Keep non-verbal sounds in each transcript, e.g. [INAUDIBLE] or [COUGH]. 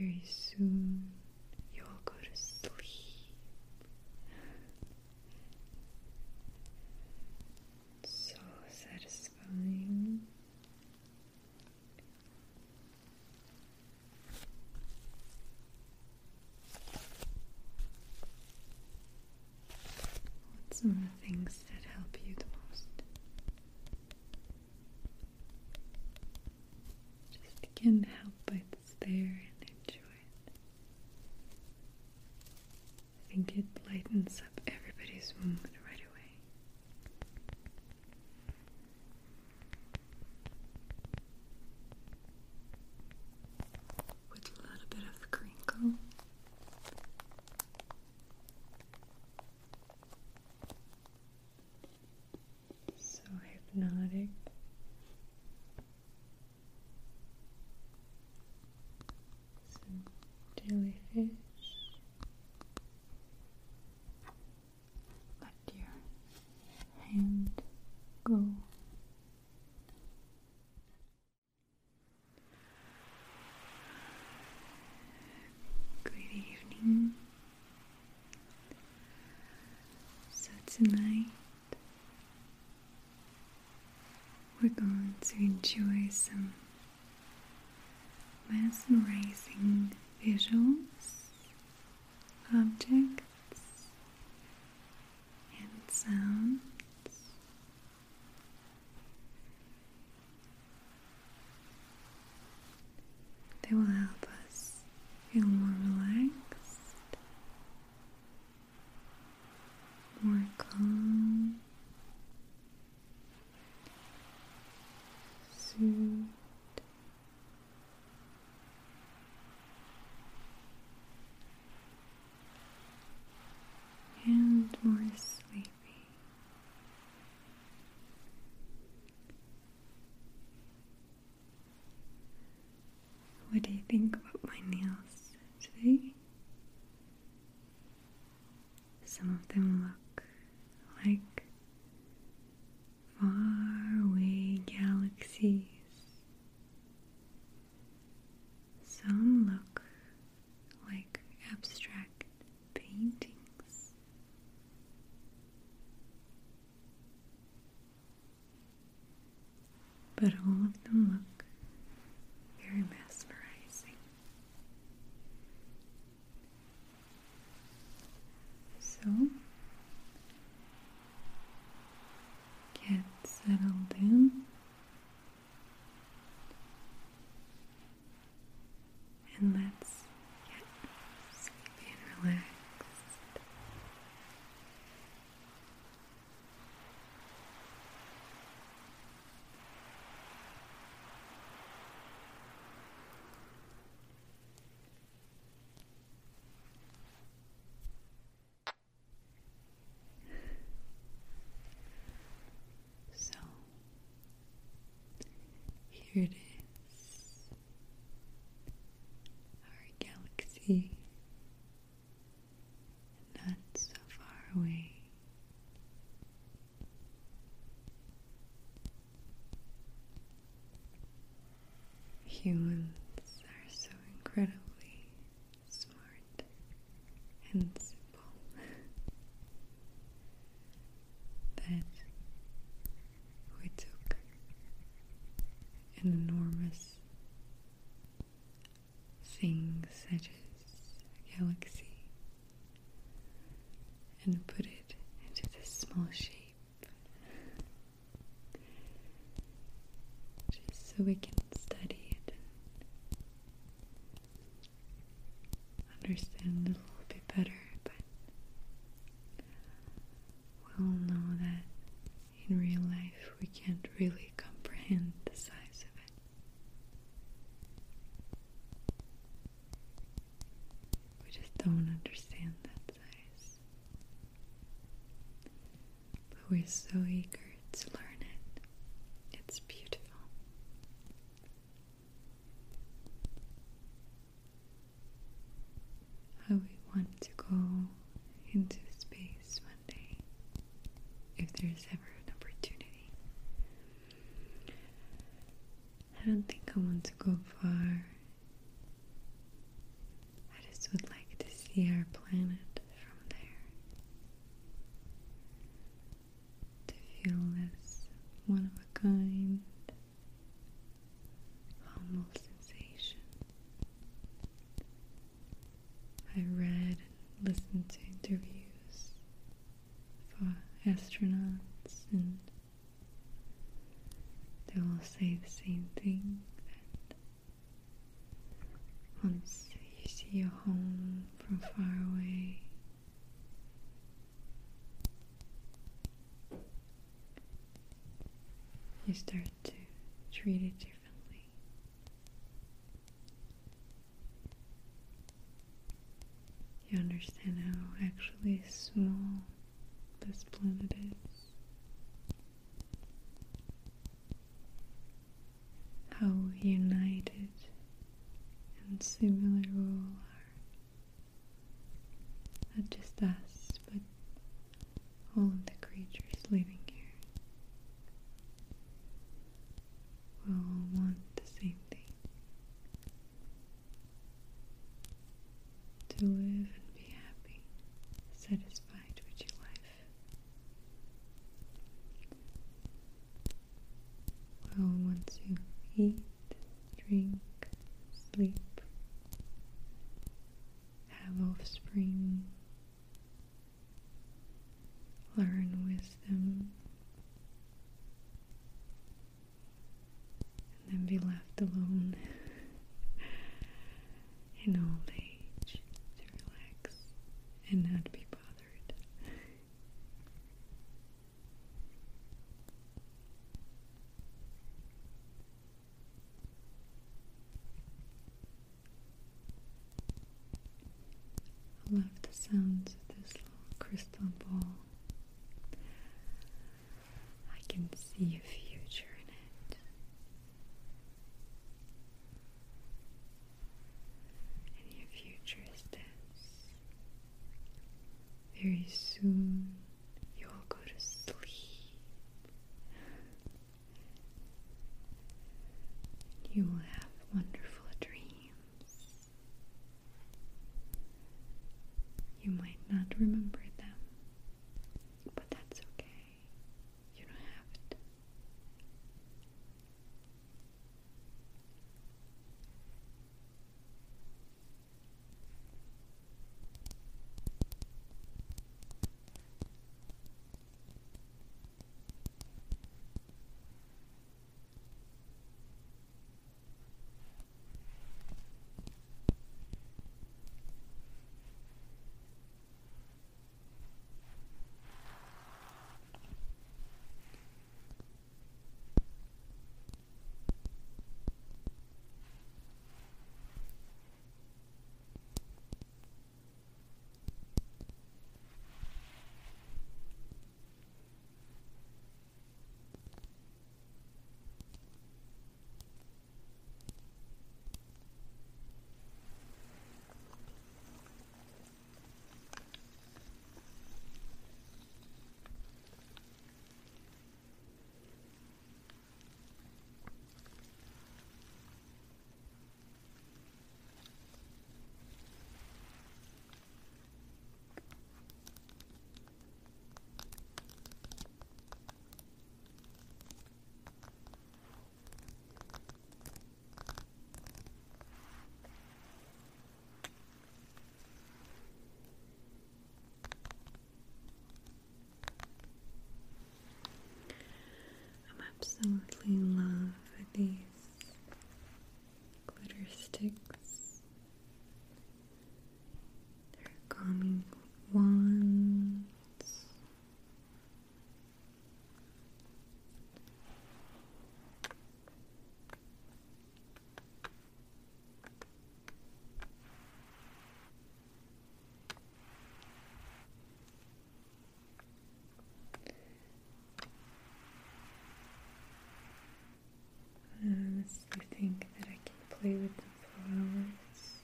very soon. To enjoy some mesmerizing visuals, objects, and sounds. They will help Here it is. Our galaxy we can study it and understand a little bit better, but we all know that in real life we can't really comprehend the size of it. We just don't understand that size. But we're so eager you start to treat it differently. You understand how actually small this planet is. alone [LAUGHS] in old age to relax and not be bothered. I love the sounds of this little crystal absolutely. stay with the flowers.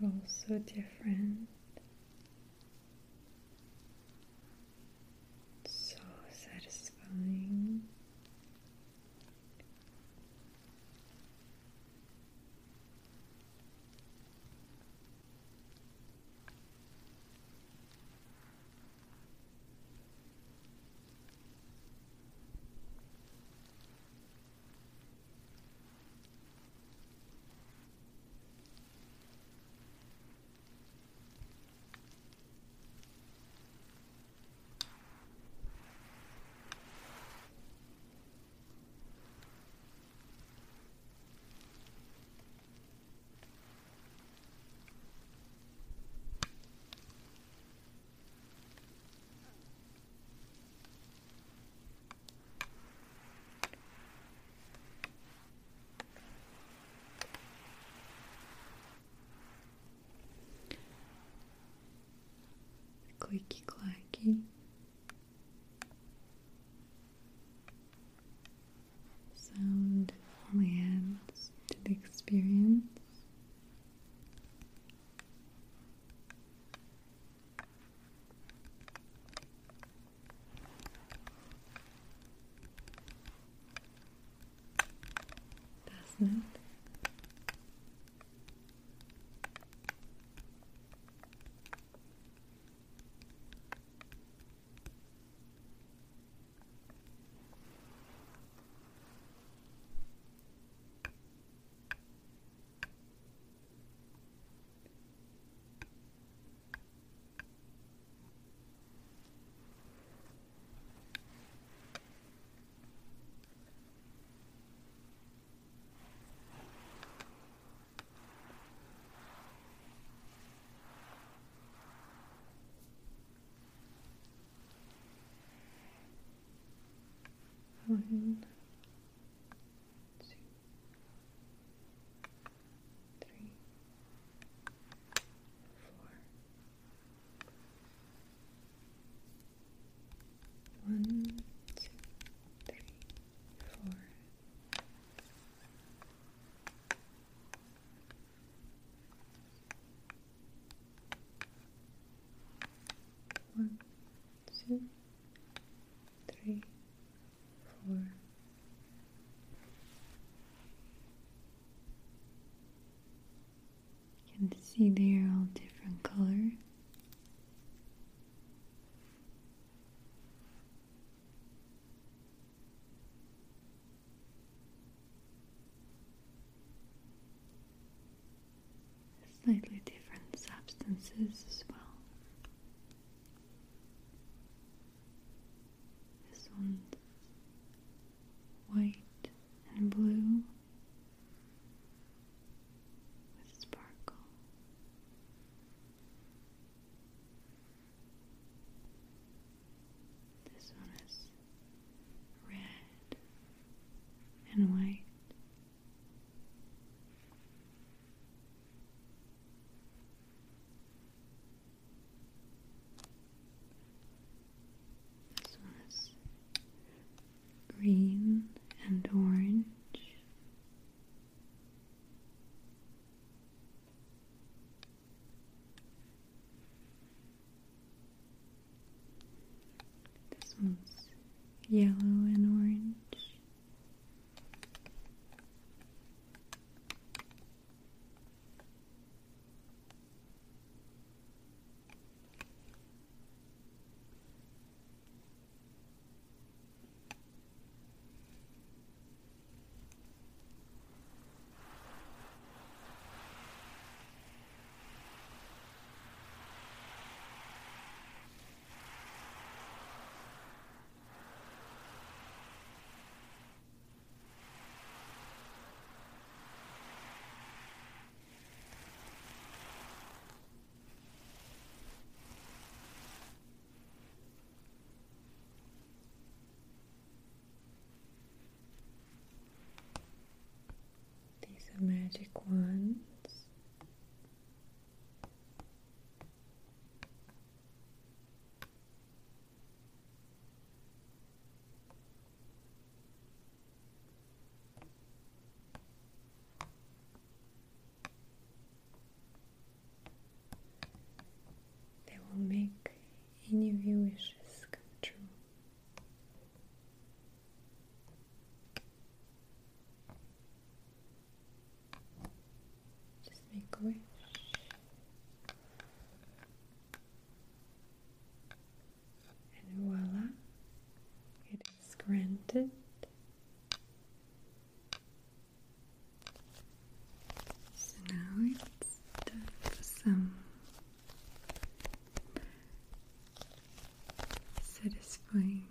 They're all so different. Isn't it? One, two, three, four. One, two, three, four. One, two, three, four. You can see they are all different color. Slightly different substances as well. This one's white and blue with sparkle. This one is red and white. This one is green and orange. This one's yellow and orange. These are magic wands. They will make any of your wishes come true. Just make a wish. And voila, it is granted. So now it's time for some satisfying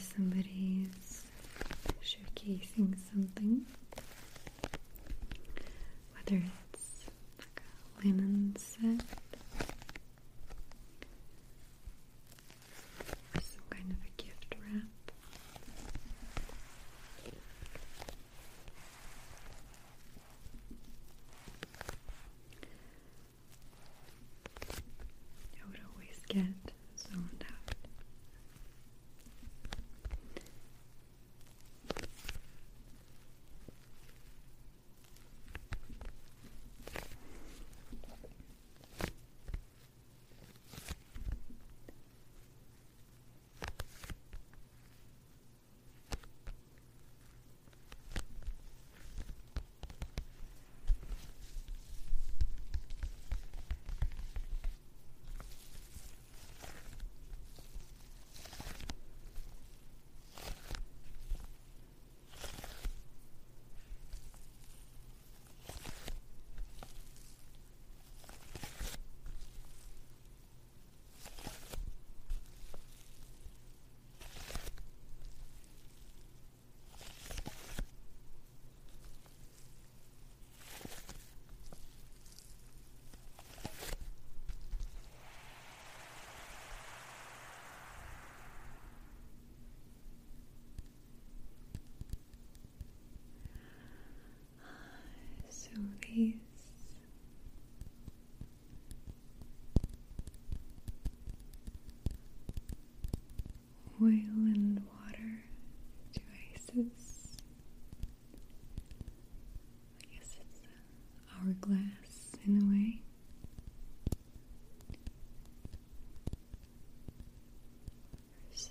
somebody's showcasing something.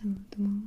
嗯怎么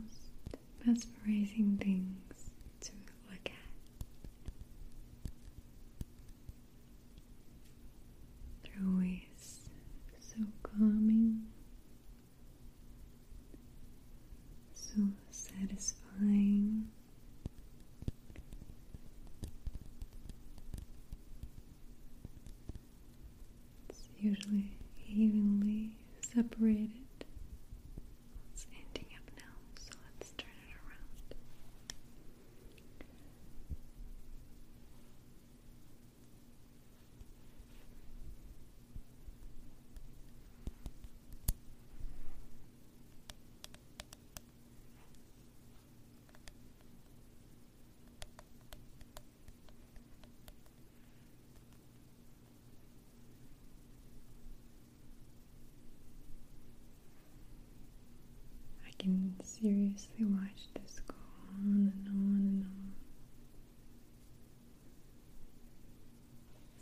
Seriously, watch this go on and on and on.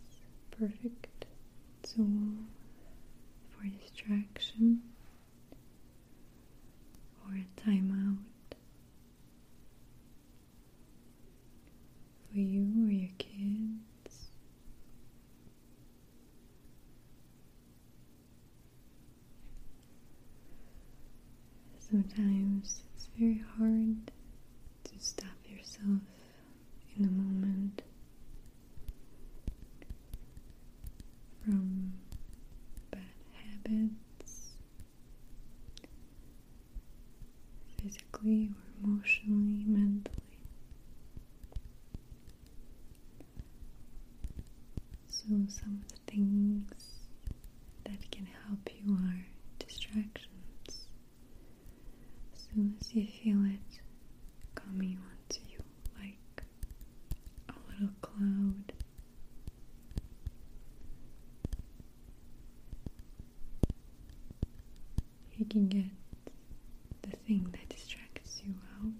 It's perfect. It's all looking at the thing that distracts you out.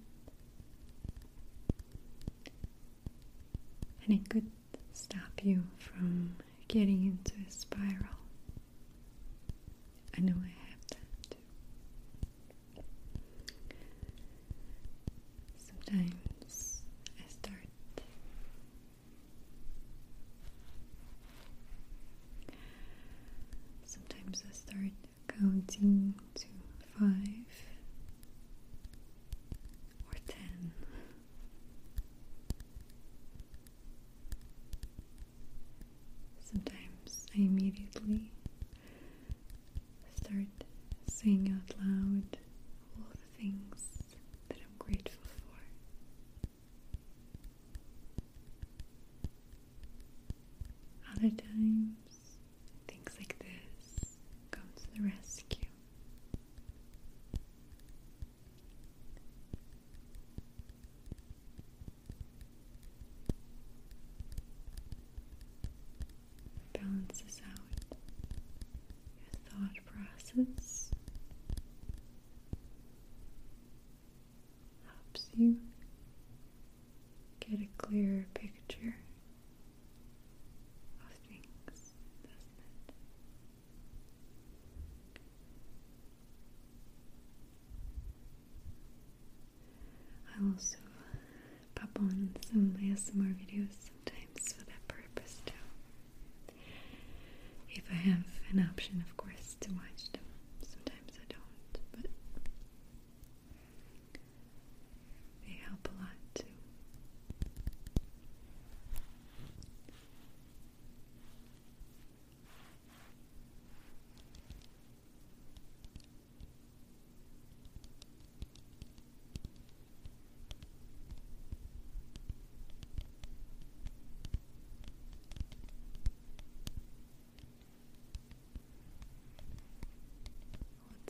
And it could stop you from getting into a spiral. I know I have that too. Sometimes Jesus helps you get a clearer picture of things. I'll also pop on some ASMR videos sometimes for that purpose too. If I have an option, of course, to watch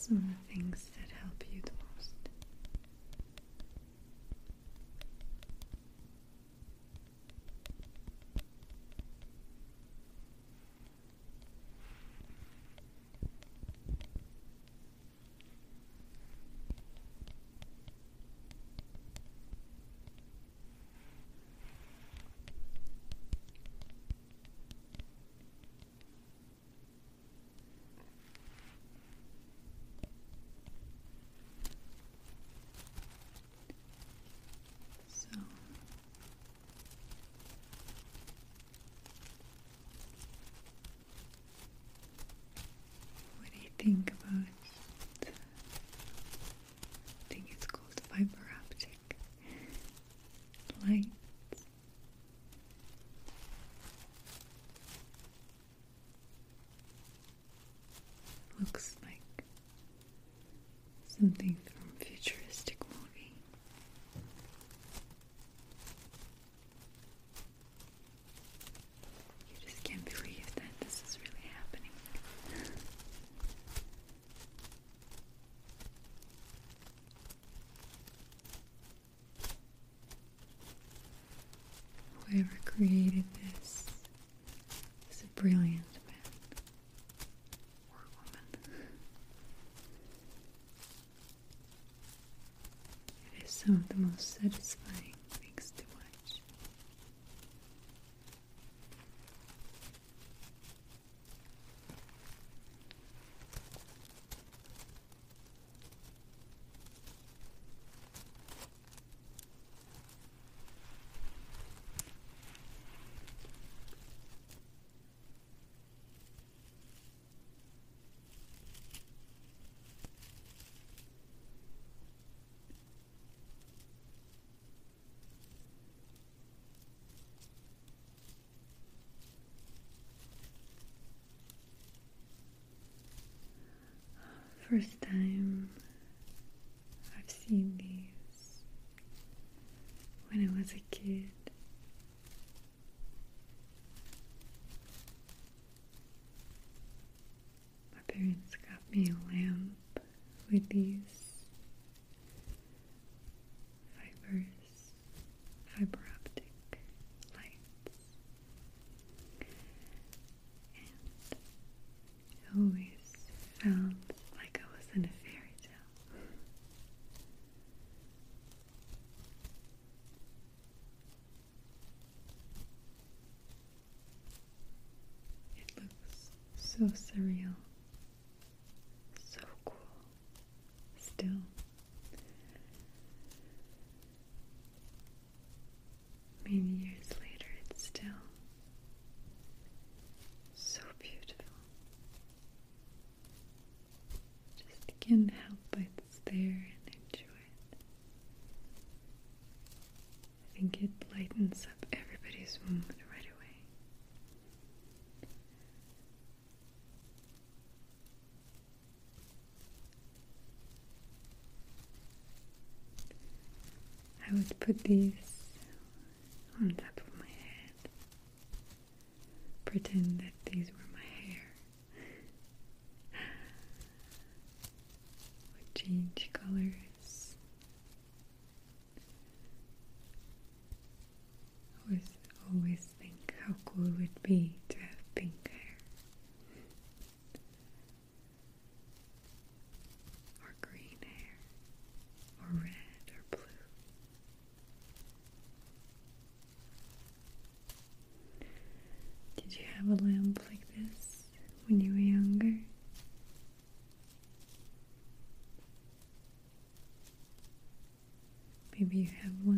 Some of things. something. some of the most satisfying first time I've seen these when I was a kid. My parents got me a lamp with these So surreal. So cool. Still. Many years later, it's still so beautiful. Just again, just put these have a lamp like this when you were younger? Maybe you have one.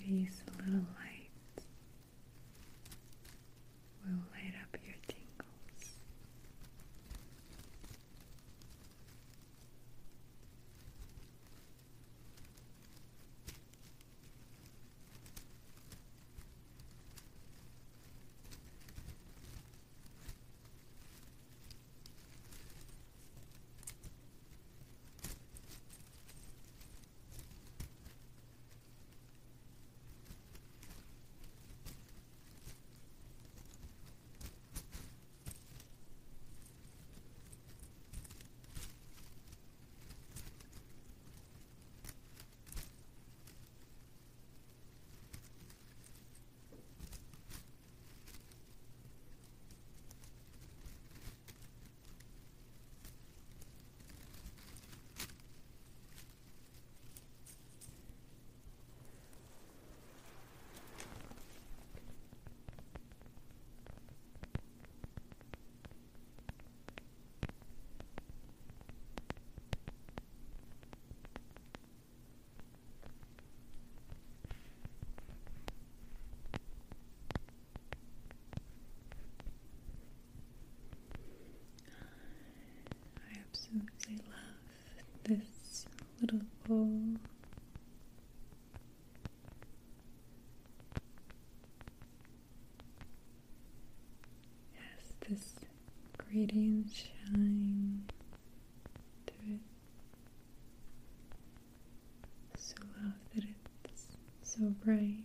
Maybe these little lights will light up your tingles. I absolutely love this little bowl. Has this gradient shine to it. So love that it's so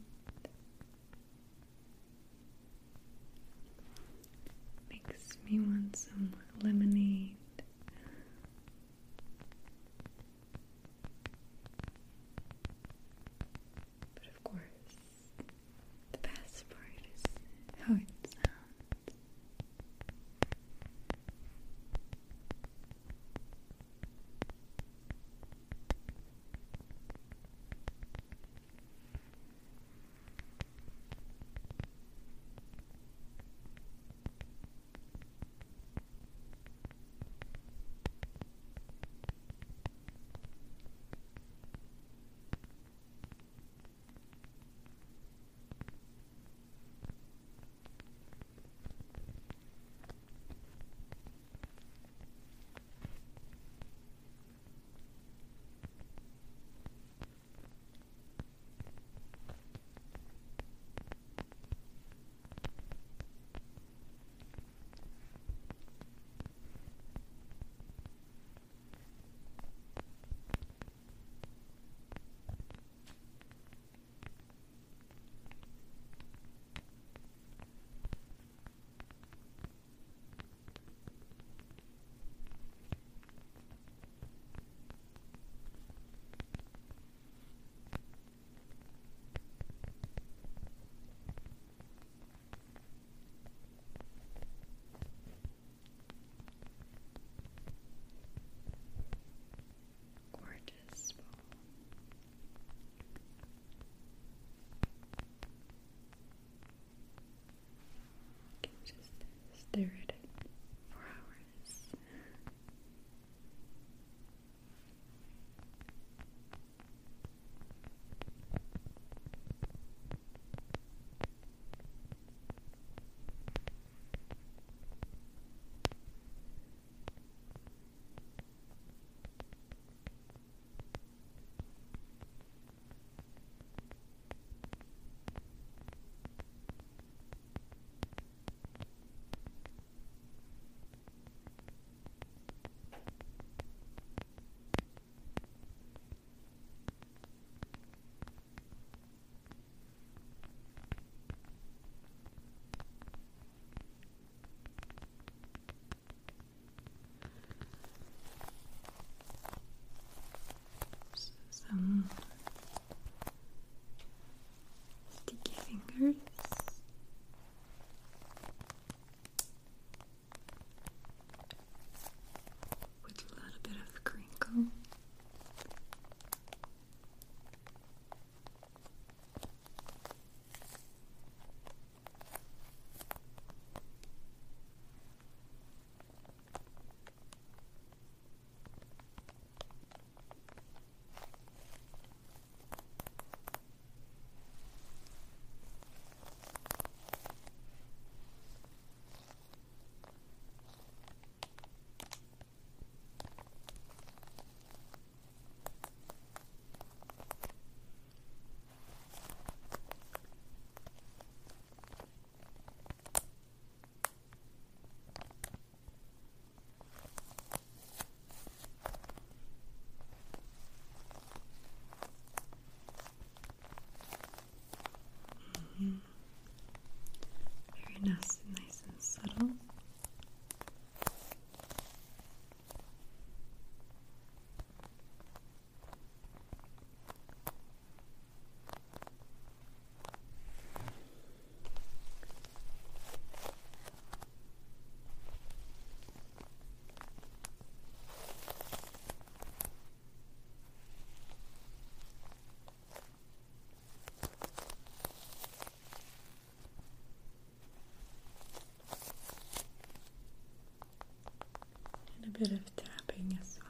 bit of tapping as well.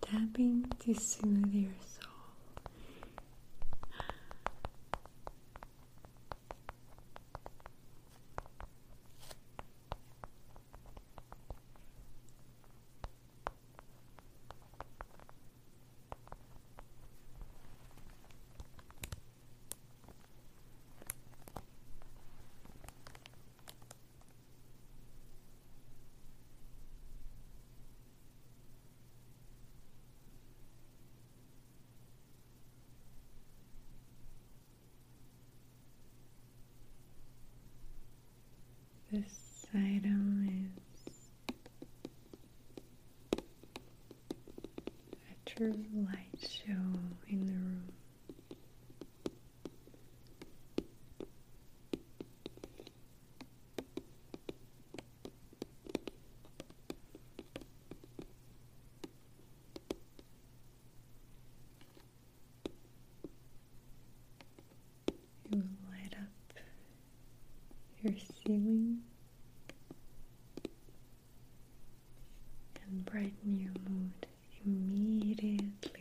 Tapping to soothe your soul. This item is light show in the room. It will light up your ceiling and brighten your mood immediately.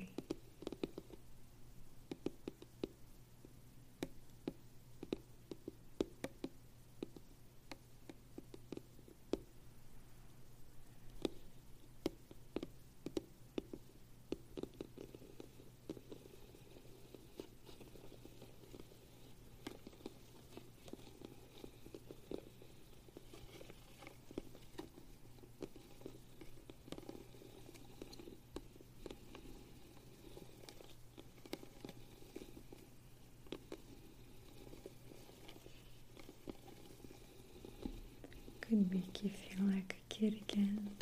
Could make you feel like a kid again.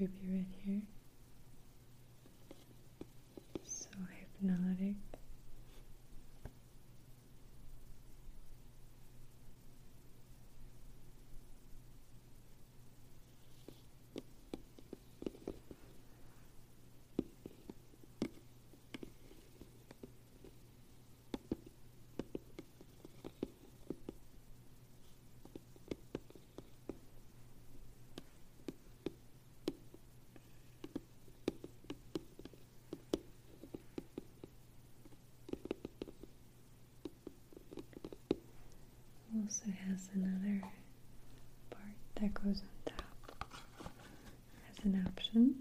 Isn't this trippy right here? So hypnotic. Also has another part that goes on top as an option.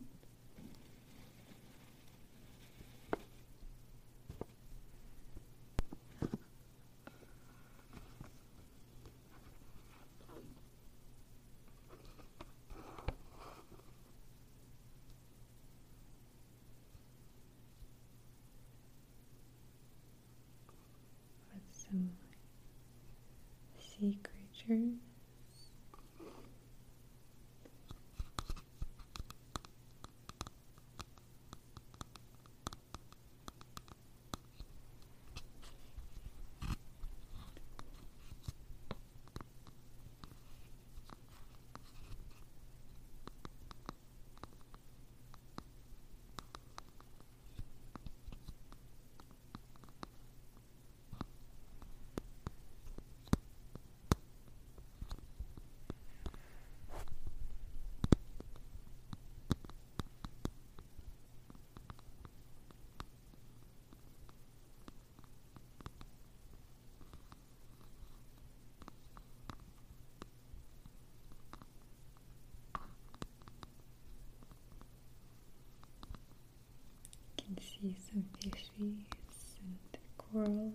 see some fishies and corals.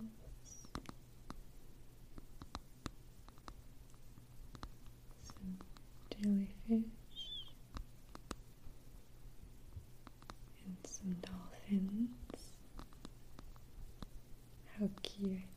Some jellyfish and some dolphins. How cute!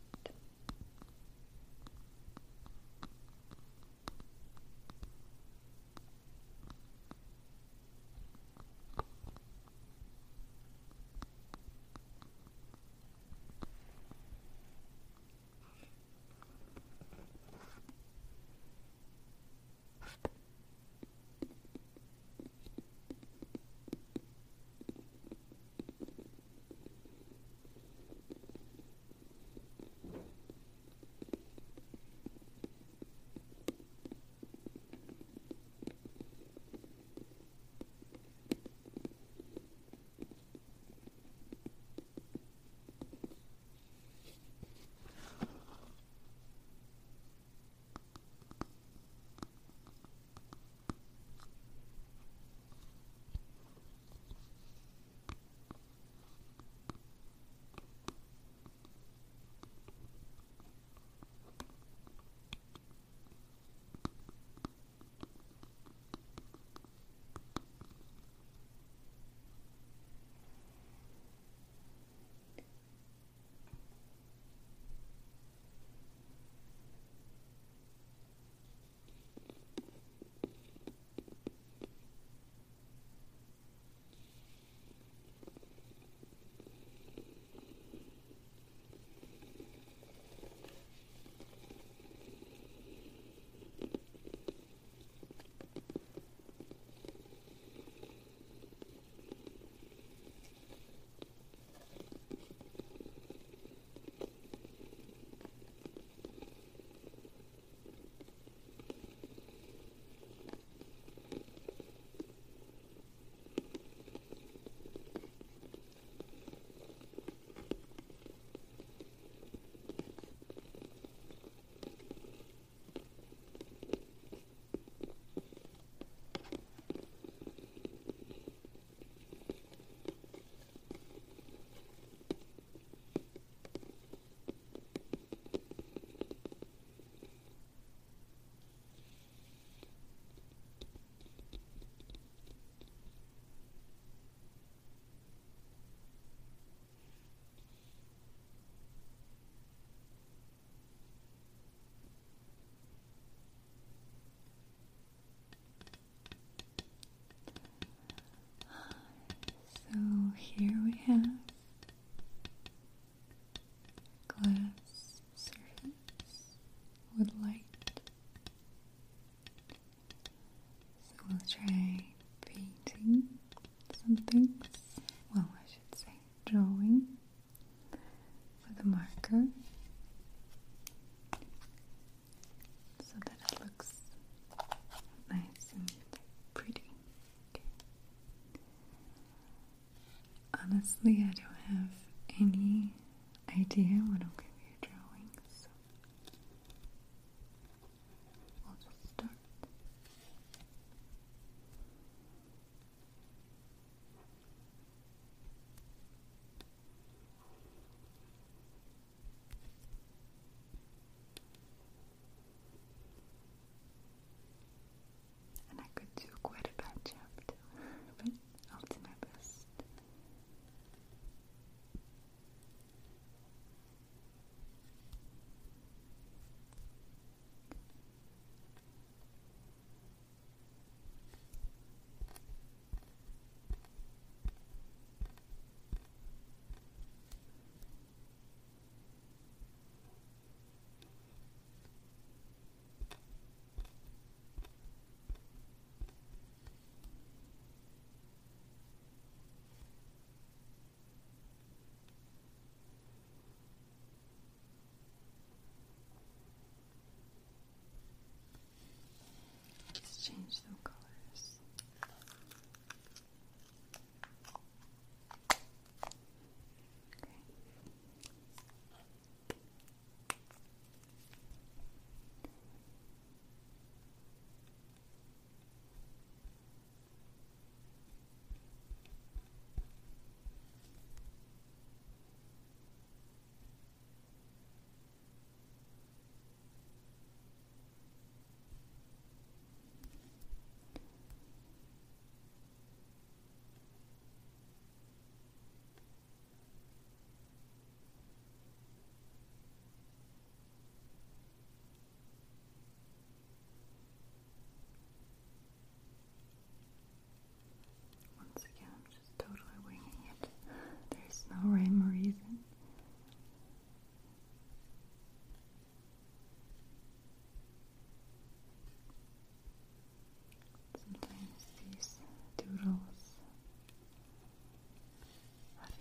Yes, the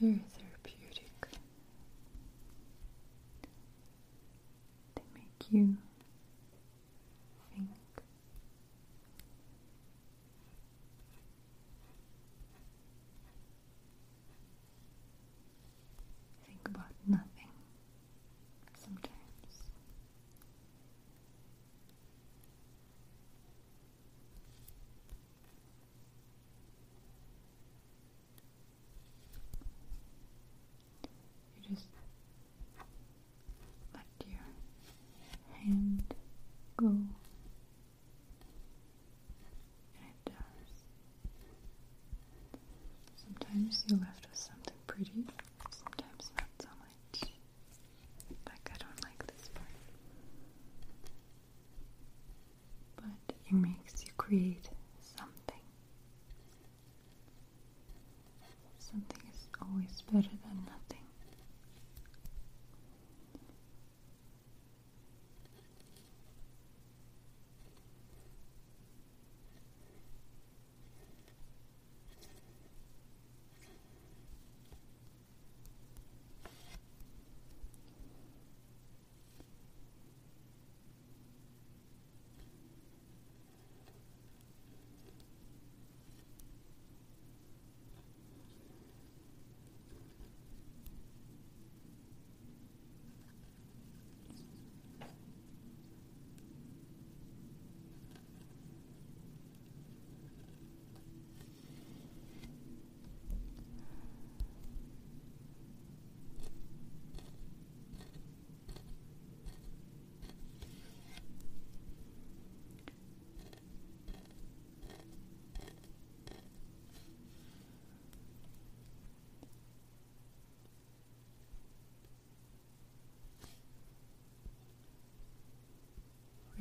Mm. read.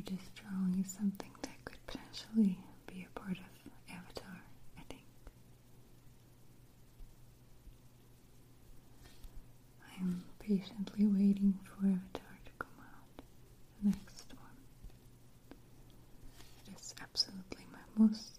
it is drawing is something that could potentially be a part of Avatar, I think. I am patiently waiting for Avatar to come out, the next one. It is absolutely my most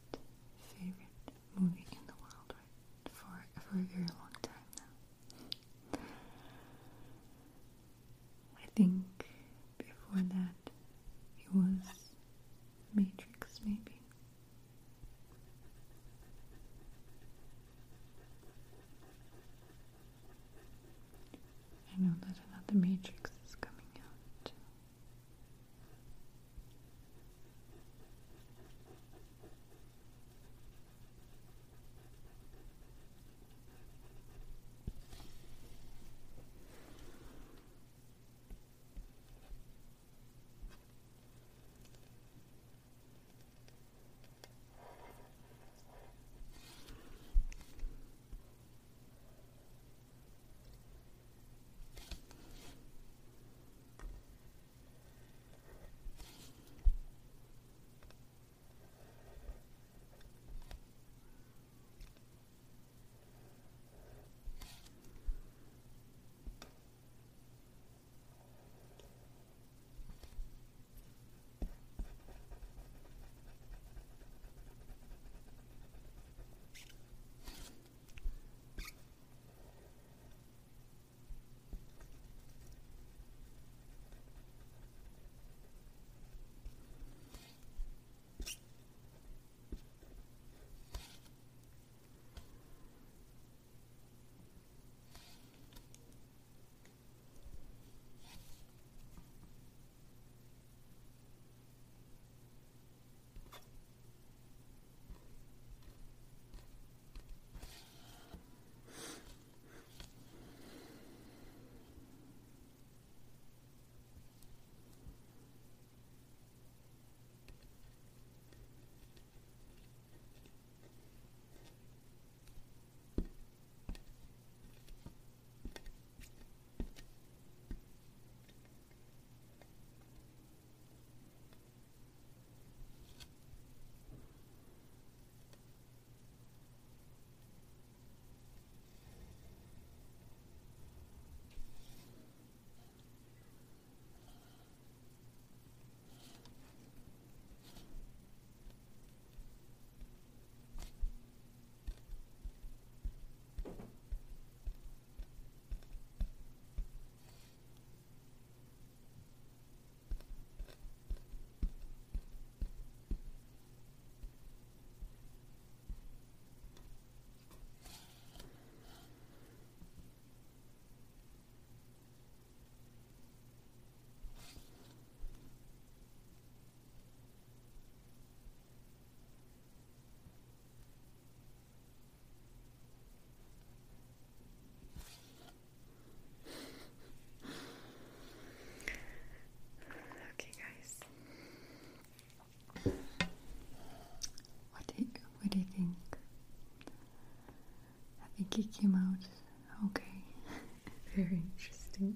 Vicky came out okay. [LAUGHS] Very interesting.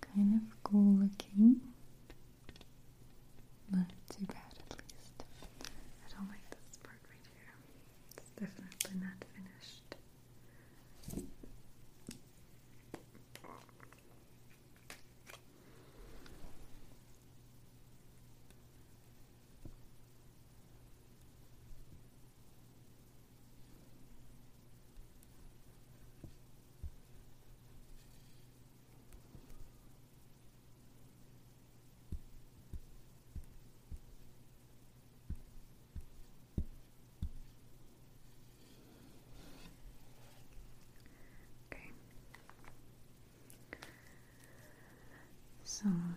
Kind of cool looking. Not too bad at least. I don't like this part right here. It's definitely not finished. Okay. So